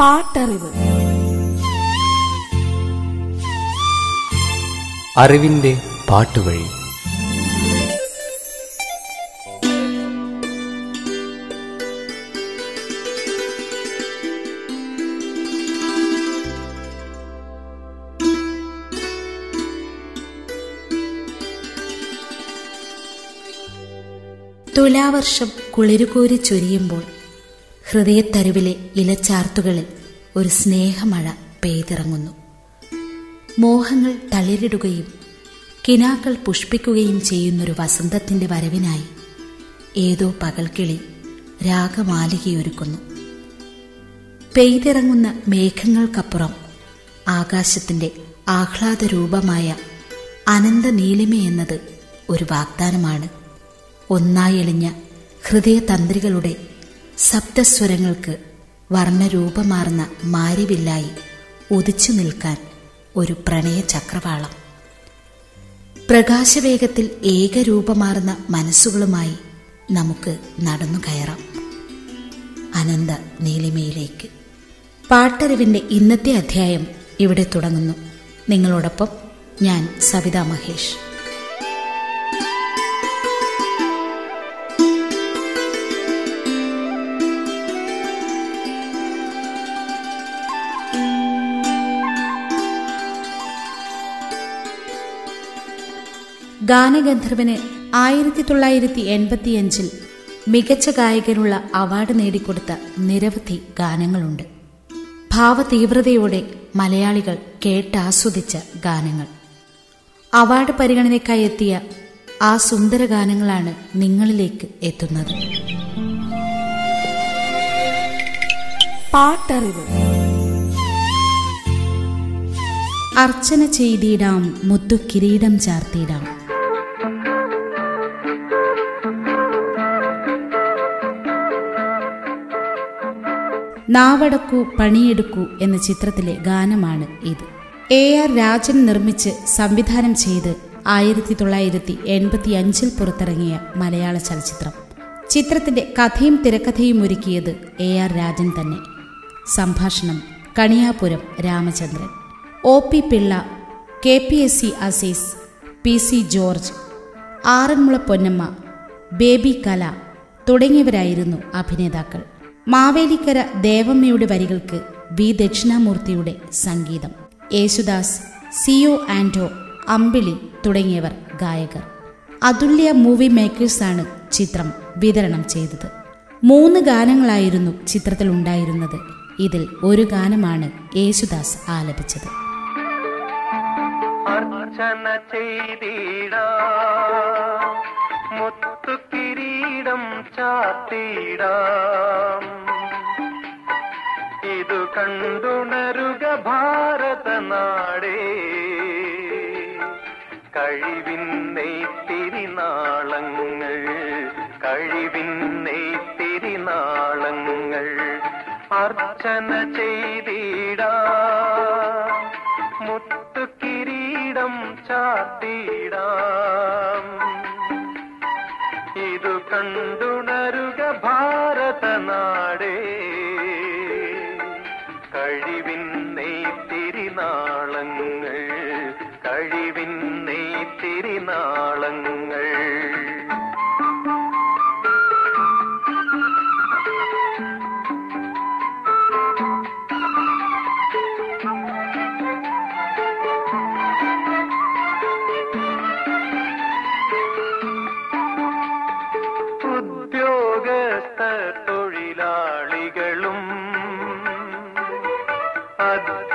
പാട്ടറിവ്. അറിവിന്റെ പാട്ടുവഴി. തുലാവർഷം കുളിരുകോരി ചൊരിയുമ്പോൾ ഹൃദയത്തരുവിലെ ഇലച്ചാർത്തുകളിൽ ഒരു സ്നേഹമഴ പെയ്തിറങ്ങുന്നു. മോഹങ്ങൾ തളിരിടുകയും കിനാക്കൾ പുഷ്പിക്കുകയും ചെയ്യുന്നൊരു വസന്തത്തിന്റെ വരവിനായി ഏതോ പകൽക്കിളി രാഗമാലികയൊരുക്കുന്നു. പെയ്തിറങ്ങുന്ന മേഘങ്ങൾക്കപ്പുറം ആകാശത്തിന്റെ ആഹ്ലാദ രൂപമായ അനന്ത നീലിമയെന്നത് ഒരു വാഗ്ദാനമാണ്. ഒന്നായെളിഞ്ഞ ഹൃദയതന്ത്രികളുടെ സപ്തസ്വരങ്ങൾക്ക് വർണരൂപമാർന്ന മാരിവില്ലായി ഉദിച്ചു നിൽക്കാൻ ഒരു പ്രണയ ചക്രവാളം. പ്രകാശവേഗത്തിൽ ഏകരൂപമാർന്ന മനസ്സുകളുമായി നമുക്ക് നടന്നു കയറാം. അനന്ത നീലിമയിലേക്ക്. പാട്ടറിവിന്റെ ഇന്നത്തെ അധ്യായം ഇവിടെ തുടങ്ങുന്നു. നിങ്ങളോടൊപ്പം ഞാൻ സവിതാ മഹേഷ്. ഗാനഗന്ധർവന് ആയിരത്തി തൊള്ളായിരത്തി എൺപത്തിയഞ്ചിൽ മികച്ച ഗായകനുള്ള അവാർഡ് നേടിക്കൊടുത്ത നിരവധി ഗാനങ്ങളുണ്ട്. ഭാവതീവ്രതയോടെ മലയാളികൾ കേട്ടാസ്വദിച്ച ഗാനങ്ങൾ. അവാർഡ് പരിഗണനയ്ക്കായി എത്തിയ ആ സുന്ദര ഗാനങ്ങളാണ് നിങ്ങളിലേക്ക് എത്തുന്നത്. പാട്ടറിവ്. അർച്ചന ചെയ്തിടാം മുത്തു കിരീടം ചാർത്തിയിടാം നാവടക്കൂ പണിയെടുക്കൂ എന്ന ചിത്രത്തിലെ ഗാനമാണ് ഇത്. എ ആർ രാജൻ നിർമ്മിച്ച് സംവിധാനം ചെയ്ത് ആയിരത്തി തൊള്ളായിരത്തി എൺപത്തി അഞ്ചിൽ പുറത്തിറങ്ങിയ മലയാള ചലച്ചിത്രം. ചിത്രത്തിന്റെ കഥയും തിരക്കഥയും ഒരുക്കിയത് എ ആർ രാജൻ തന്നെ. സംഭാഷണം Kaniyapuram Ramachandran. O P Pillai K P S C Azeez P C George Aranmula Ponnamma Baby Kala തുടങ്ങിയവരായിരുന്നു അഭിനേതാക്കൾ. മാവേലിക്കര ദേവമ്മയുടെ വരികൾക്ക് വി. ദക്ഷിണാമൂർത്തിയുടെ സംഗീതം. യേശുദാസ് സിഒ ആൻഡോ അമ്പിളി തുടങ്ങിയവർ ഗായകർ. അതുല്യ മൂവി മേക്കേഴ്സാണ് ചിത്രം വിതരണം ചെയ്തത്. മൂന്ന് ഗാനങ്ങളായിരുന്നു ചിത്രത്തിൽ ഉണ്ടായിരുന്നത്. ഇതിൽ ഒരു ഗാനമാണ് യേശുദാസ് ആലപിച്ചത്. മുത്തു കിരീടം ചാത്തിടാം. ഇതു കണ്ടുണരുക ഭാരത നാടേ കഴിവിൻ തിരിനാളങ്ങൾ കഴിവിൻ തിരിനാളങ്ങൾ അർച്ചന ചെയ്തിടാ. മുത്തു കിരീടം ചാത്തിടാം ഇതു കണ്ടുണരുക ഭാരത നാടേ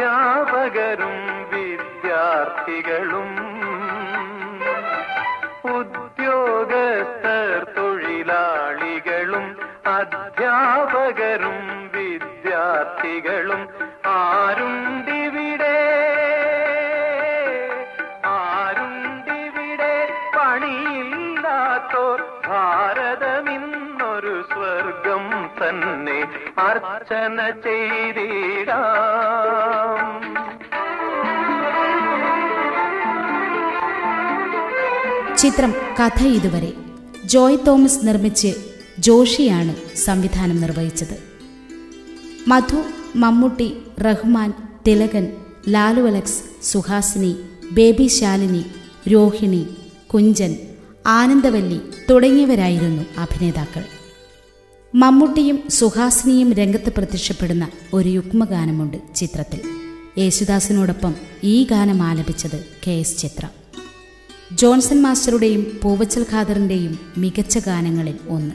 അധ്യാപകരും വിദ്യാർത്ഥികളും ഉദ്യോഗസ്ഥർ തൊഴിലാളികളും അധ്യാപകരും വിദ്യാർത്ഥികളും ആരുണ്ടിവിടെ? ആരുണ്ടിവിടെ? പണിയില്ലാത്തോർ ഭാരതമിന്നൊരു സ്വർഗം തന്നെ അർച്ചന ചെയ്തിടാം ചിത്രം കഥ ഇതുവരെ. ജോയ് തോമസ് നിർമ്മിച്ച് ജോഷിയാണ് സംവിധാനം നിർവഹിച്ചത്. മധു മമ്മൂട്ടി റഹ്മാൻ തിലകൻ ലാലു അലക്സ് സുഹാസിനി ബേബി ശാലിനി രോഹിണി കുഞ്ചൻ ആനന്ദവല്ലി തുടങ്ങിയവരായിരുന്നു അഭിനേതാക്കൾ. മമ്മൂട്ടിയും സുഹാസിനിയും രംഗത്ത് പ്രത്യക്ഷപ്പെടുന്ന ഒരു യുഗ്മഗാനമുണ്ട് ചിത്രത്തിൽ. യേശുദാസിനോടൊപ്പം ഈ ഗാനം ആലപിച്ചത് കെ എസ് ചിത്ര. ജോൺസൺ മാസ്റ്ററുടെയും പൂവച്ചൽ ഖാദറിന്റെയും മികച്ച ഗാനങ്ങളിൽ ഒന്ന്.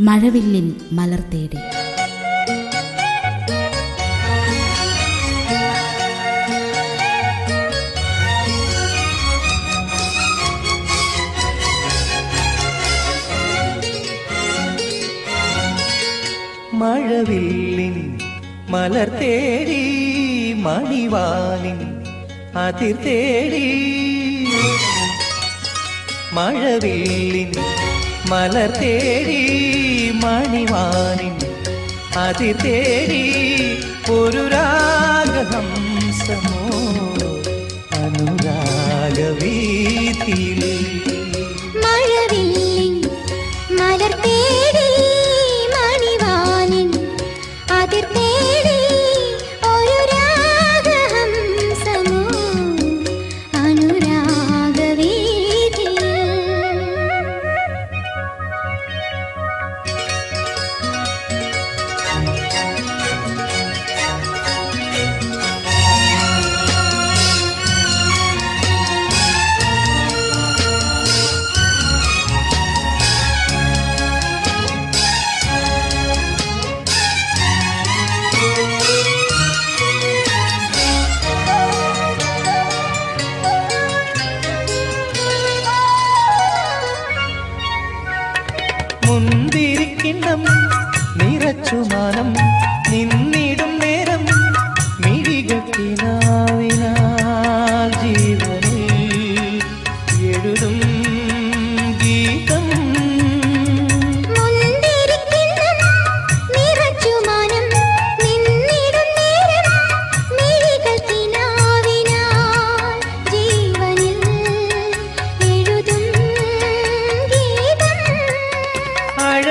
മഴവില്ലിൻ മലർ തേടി. മഴവില്ലിൻ മലർ തേടി മണിവാനിൻ അതിർ തേടി. മഴവില്ലിൻ മലർ തേടി മണിവാനിൻ അതി തേടി ഒരു രാഗഹംസമോ? അനുരാഗവീതിയിൽ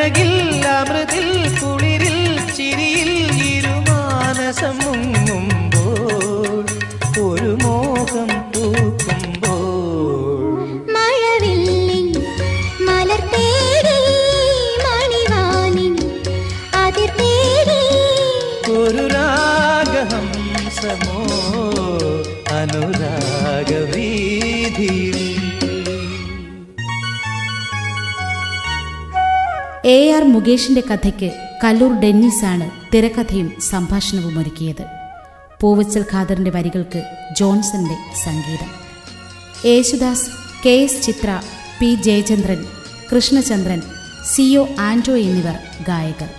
അഴകിൽ ആർ മുകേഷിന്റെ കഥയ്ക്ക് കല്ലൂർ ഡെന്നിസാണ് തിരക്കഥയും സംഭാഷണവും ഒരുക്കിയത് പൂവച്ചൽ ഖാദറിന്റെ വരികൾക്ക് ജോൺസന്റെ സംഗീതം. Yesudas K S Chithra P Jayachandran Krishnachandran C O Anto എന്നിവർ ഗായകർ.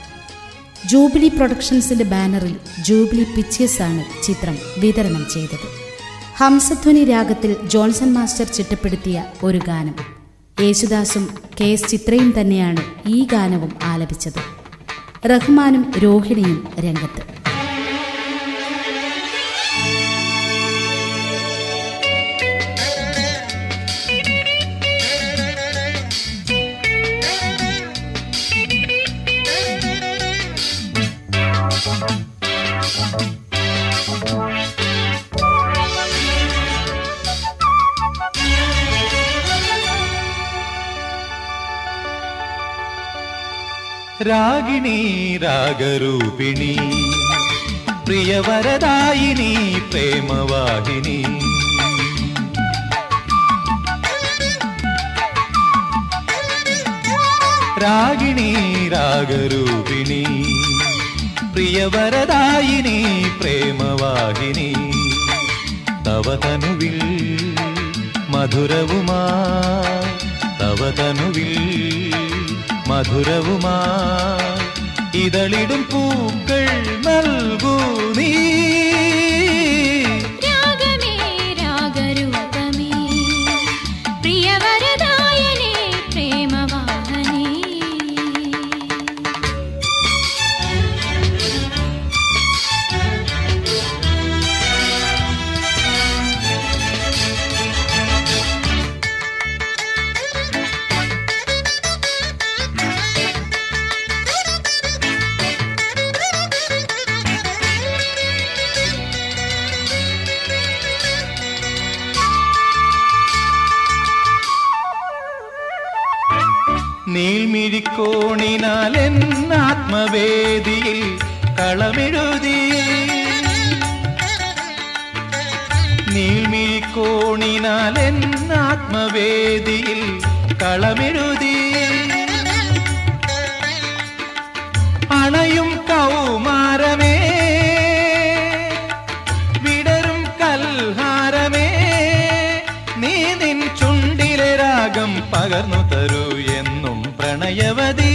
ജൂബിലി പ്രൊഡക്ഷൻസിന്റെ ബാനറിൽ ജൂബിലി പിക്ചേഴ്സ് ആണ് ചിത്രം വിതരണം ചെയ്തത്. ഹംസധ്വനി രാഗത്തിൽ ജോൺസൺ മാസ്റ്റർ ചിട്ടപ്പെടുത്തിയ ഒരു ഗാനം. യേശുദാസും കെ എസ് ചിത്രയും തന്നെയാണ് ഈ ഗാനവും ആലപിച്ചത്. റഹ്മാനും രോഹിണിയും രംഗത്ത്. రాగిణి రాగరూపిణి ప్రియవరదాయిని ప్రేమవాహిని. రాగిణి రాగరూపిణి ప్రియవరదాయిని ప్రేమవాహిని. తవతను తనువిల్ మధురవుమా తవతను విల్ മധുരവുമാ ഇതളിടും പൂക്കൾ നൽകൂ എന്നാത്മവേദിയിൽ കളമെഴുതി. നീൾമിഴിക്കോണിനാൽ ആത്മവേദിയിൽ കളമെഴുതി. അണയും കൗമാരമേ വിടരും കൽഹാരമേ നീ നിൻ ചുണ്ടിലെ രാഗം പകർന്നു തരൂ എന്നും പ്രണയവതി.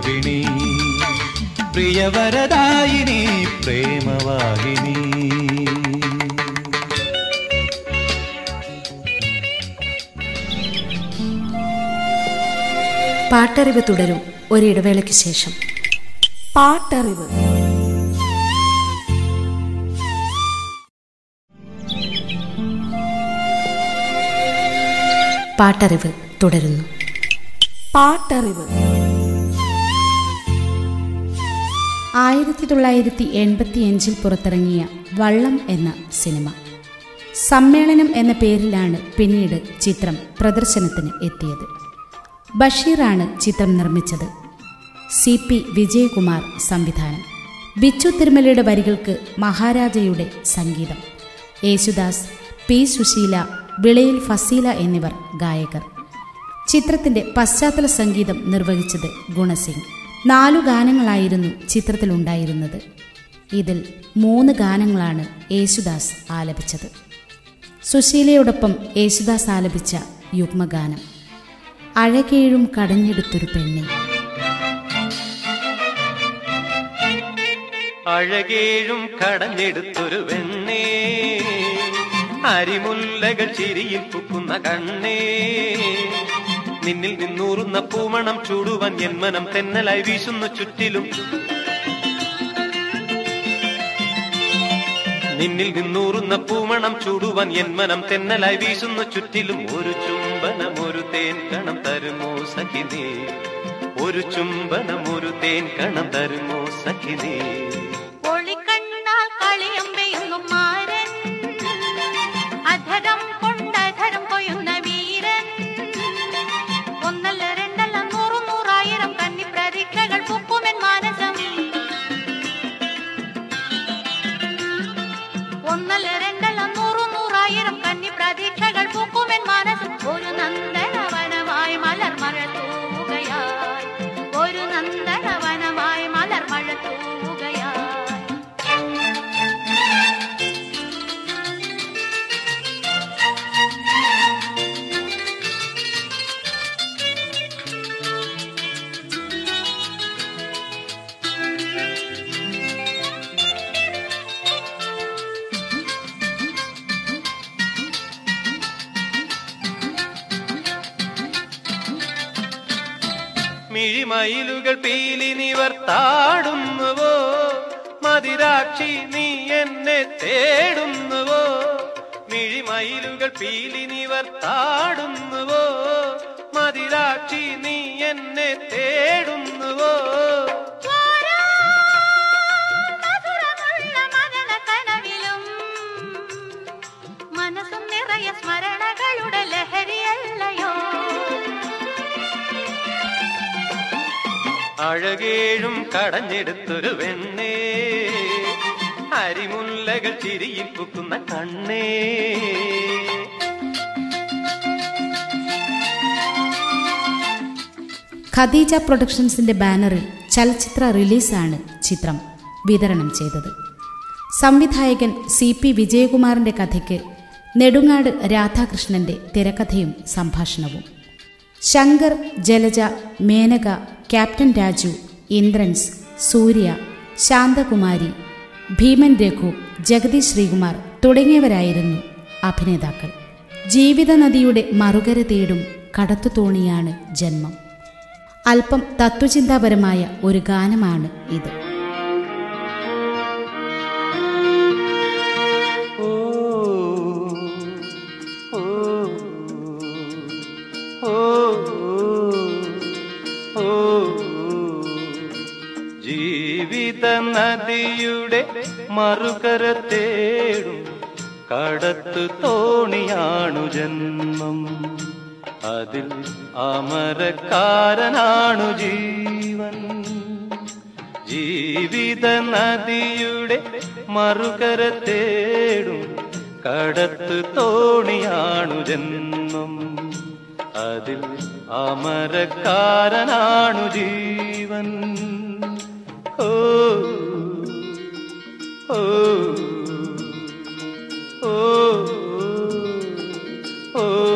പ്രിയവരദായിനി പ്രേമവാഹിനി. പാട്ടറിവ് തുടരും ഒരിടവേളയ്ക്ക് ശേഷം. പാട്ടറിവ്. പാട്ടറിവ് തുടരുന്നു. പാട്ടറിവ്. ആയിരത്തി തൊള്ളായിരത്തി എൺപത്തിയഞ്ചിൽ പുറത്തിറങ്ങിയ വള്ളം എന്ന സിനിമ. സമ്മേളനം എന്ന പേരിലാണ് പിന്നീട് ചിത്രം പ്രദർശനത്തിന് എത്തിയത്. ബഷീറാണ് ചിത്രം നിർമ്മിച്ചത്. സി പി വിജയകുമാർ സംവിധാനം. ബിച്ചു തിരുമലയുടെ വരികൾക്ക് മഹാരാജയുടെ സംഗീതം. യേശുദാസ് പി സുശീല വിളയിൽ ഫസീല എന്നിവർ ഗായകർ. ചിത്രത്തിന്റെ പശ്ചാത്തല സംഗീതം നിർവഹിച്ചത് ഗുണസിംഗ് നാലു ഗാനങ്ങളായിരുന്നു ചിത്രത്തിലുണ്ടായിരുന്നത്. ഇതിൽ മൂന്ന് ഗാനങ്ങളാണ് യേശുദാസ് ആലപിച്ചത്. സുശീലയോടൊപ്പം യേശുദാസ് ആലപിച്ച യുഗ്മഗാനം. അഴകേഴും കടഞ്ഞെടുത്തൊരു പെണ്ണെ. അഴകേഴും കടഞ്ഞെടുത്തൊരു വെണ്ണേ. അരിമുല്ലകൾ ചിരിയിൽ പൂക്കുന്ന കണ്ണേ. നിന്നിൽ നിന്നൂറുന്ന പൂമണം ചൂടുവാൻ എൻ മനം തെന്നലായി വീശുന്നു ചുറ്റിലും. നിന്നിൽ നിന്നൂറുന്ന പൂമണം ചൂടുവാൻ എൻ മനം തെന്നലായി വീശുന്നു ചുറ്റിലും. ഒരു ചുംബനം ഒരു തേൻ കണം തരുമോ സഖിനേ? ഒരു ചുംബനം ഒരു തേൻ കണം തരുമോ സഖിനേ? മിഴിമയിലുകൾ പീലി നിവർത്താടുന്നുവോ മതിരാക്ഷി നീ എന്നെ തേടുന്നുവോ? മിഴിമയിലുകൾ പീലി നിവർത്താടുന്നുവോ മതിരാക്ഷി നീ എന്നെ തേടുന്നുവോ? അഴകേഴും കടഞ്ഞെടുത്തൊരു വെണ്ണേ. അരിമുല്ലകൾ ചിരിയിൽ പൂക്കുന്ന കണ്ണേ. ഖദീജ പ്രൊഡക്ഷൻസിന്റെ ബാനറിൽ ചലച്ചിത്ര റിലീസാണ് ചിത്രം വിതരണം ചെയ്തത്. സംവിധായകൻ സി പി വിജയകുമാറിന്റെ കഥയ്ക്ക് നെടുങ്ങാട് രാധാകൃഷ്ണന്റെ തിരക്കഥയും സംഭാഷണവും. ശങ്കർ ജലജ മേനക ക്യാപ്റ്റൻ രാജു ഇന്ദ്രൻസ് സൂര്യ ശാന്തകുമാരി ഭീമൻ രഘു ജഗതി ശ്രീകുമാർ തുടങ്ങിയവരായിരുന്നു അഭിനേതാക്കൾ. ജീവിത നദിയുടെ മറുകര തേടും കടത്തു തോണിയാണ് ജന്മം. അല്പം തത്വചിന്താപരമായ ഒരു ഗാനമാണ് ഇത്. മറുകര തേടും കടത്തു തോണിയാണു ജന്മം. അതിൽ അമരക്കാരനാണു ജീവൻ. ജീവിത നദിയുടെ മറുകര തേടും കടത്തു തോണിയാണു ജന്മം. അതിൽ അമരക്കാരനാണു ജീവൻ. ഓ ഓ ഓ ഓ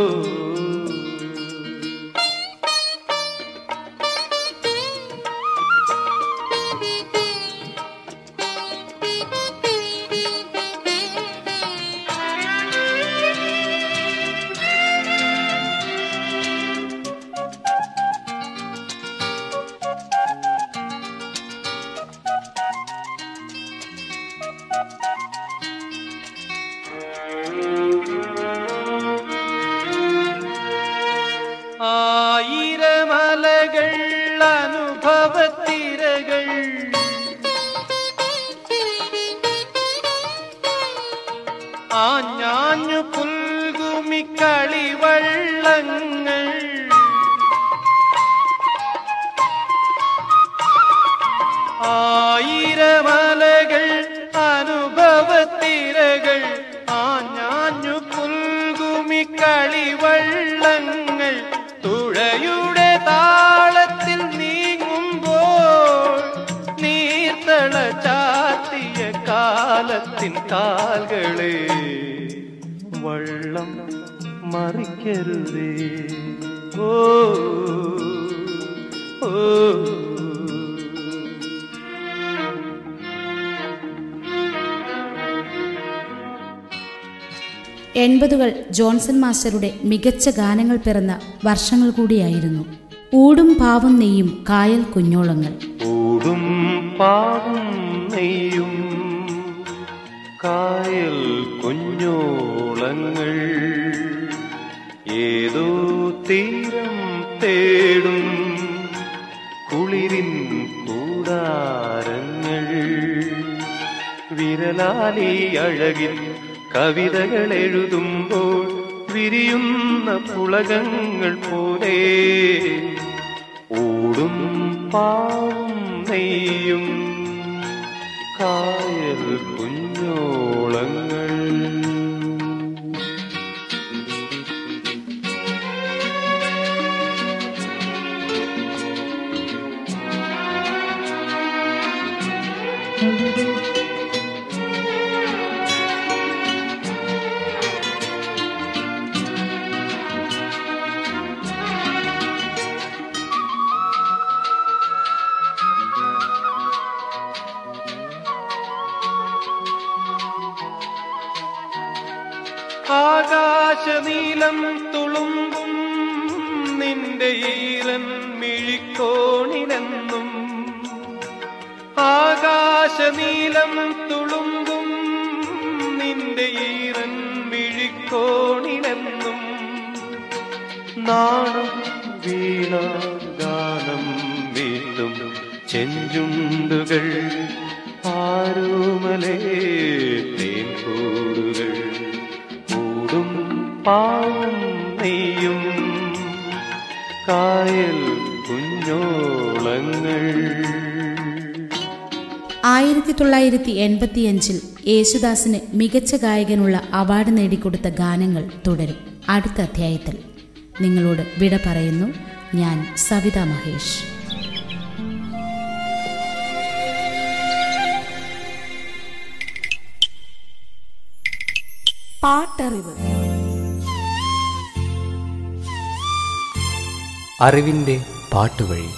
കാൽകളെ വള്ളം മറിക്കരുതേ. ഓ ഓ. എൺപതുകൾ ജോൺസൺ മാസ്റ്ററുടെ മികച്ച ഗാനങ്ങൾ പിറന്ന വർഷങ്ങൾ കൂടിയായിരുന്നു. ഊടും പാവും നെയ്യും കായൽ കുഞ്ഞോളങ്ങൾ. ഊടും പാവും കായൽ കുഞ്ഞോളങ്ങൾ ഏതോ തീരം തേടും കുളിരിൻ കൂടാരങ്ങൾ. വിരലാലി അഴകിൽ കവിതകൾ എഴുതുമ്പോൾ വിരിയുന്ന പുളകങ്ങൾ പോലെ ഓടും പാവും നെയ്യും. കായൽ കുഞ്ഞോളങ്ങൾ ആകാശനീലം തുളുമ്പും നിന്റെ ഈരൻ മിഴിക്കോണിനെന്നും ആകാശനീലം തുളുമ്പും നിന്റെ ഈരൻ മിഴിക്കോണിനെന്നും നാണം വീണ ഗാനം വീട്ടും ചെഞ്ചുണ്ടുകൾ ആരോമലേ കൂടും പാവും നെയ്യും കായൽ കുഞ്ഞോളങ്ങൾ. ആയിരത്തി തൊള്ളായിരത്തി എൺപത്തിയഞ്ചിൽ യേശുദാസിന് മികച്ച ഗായകനുള്ള അവാർഡ് നേടിക്കൊടുത്ത ഗാനങ്ങൾ തുടരും. അടുത്ത അധ്യായത്തിൽ നിങ്ങളോട് വിട പറയുന്നു ഞാൻ സവിത മഹേഷ്. പാട്ടറിവ്. അറിവിന്റെ പാട്ടുവഴി.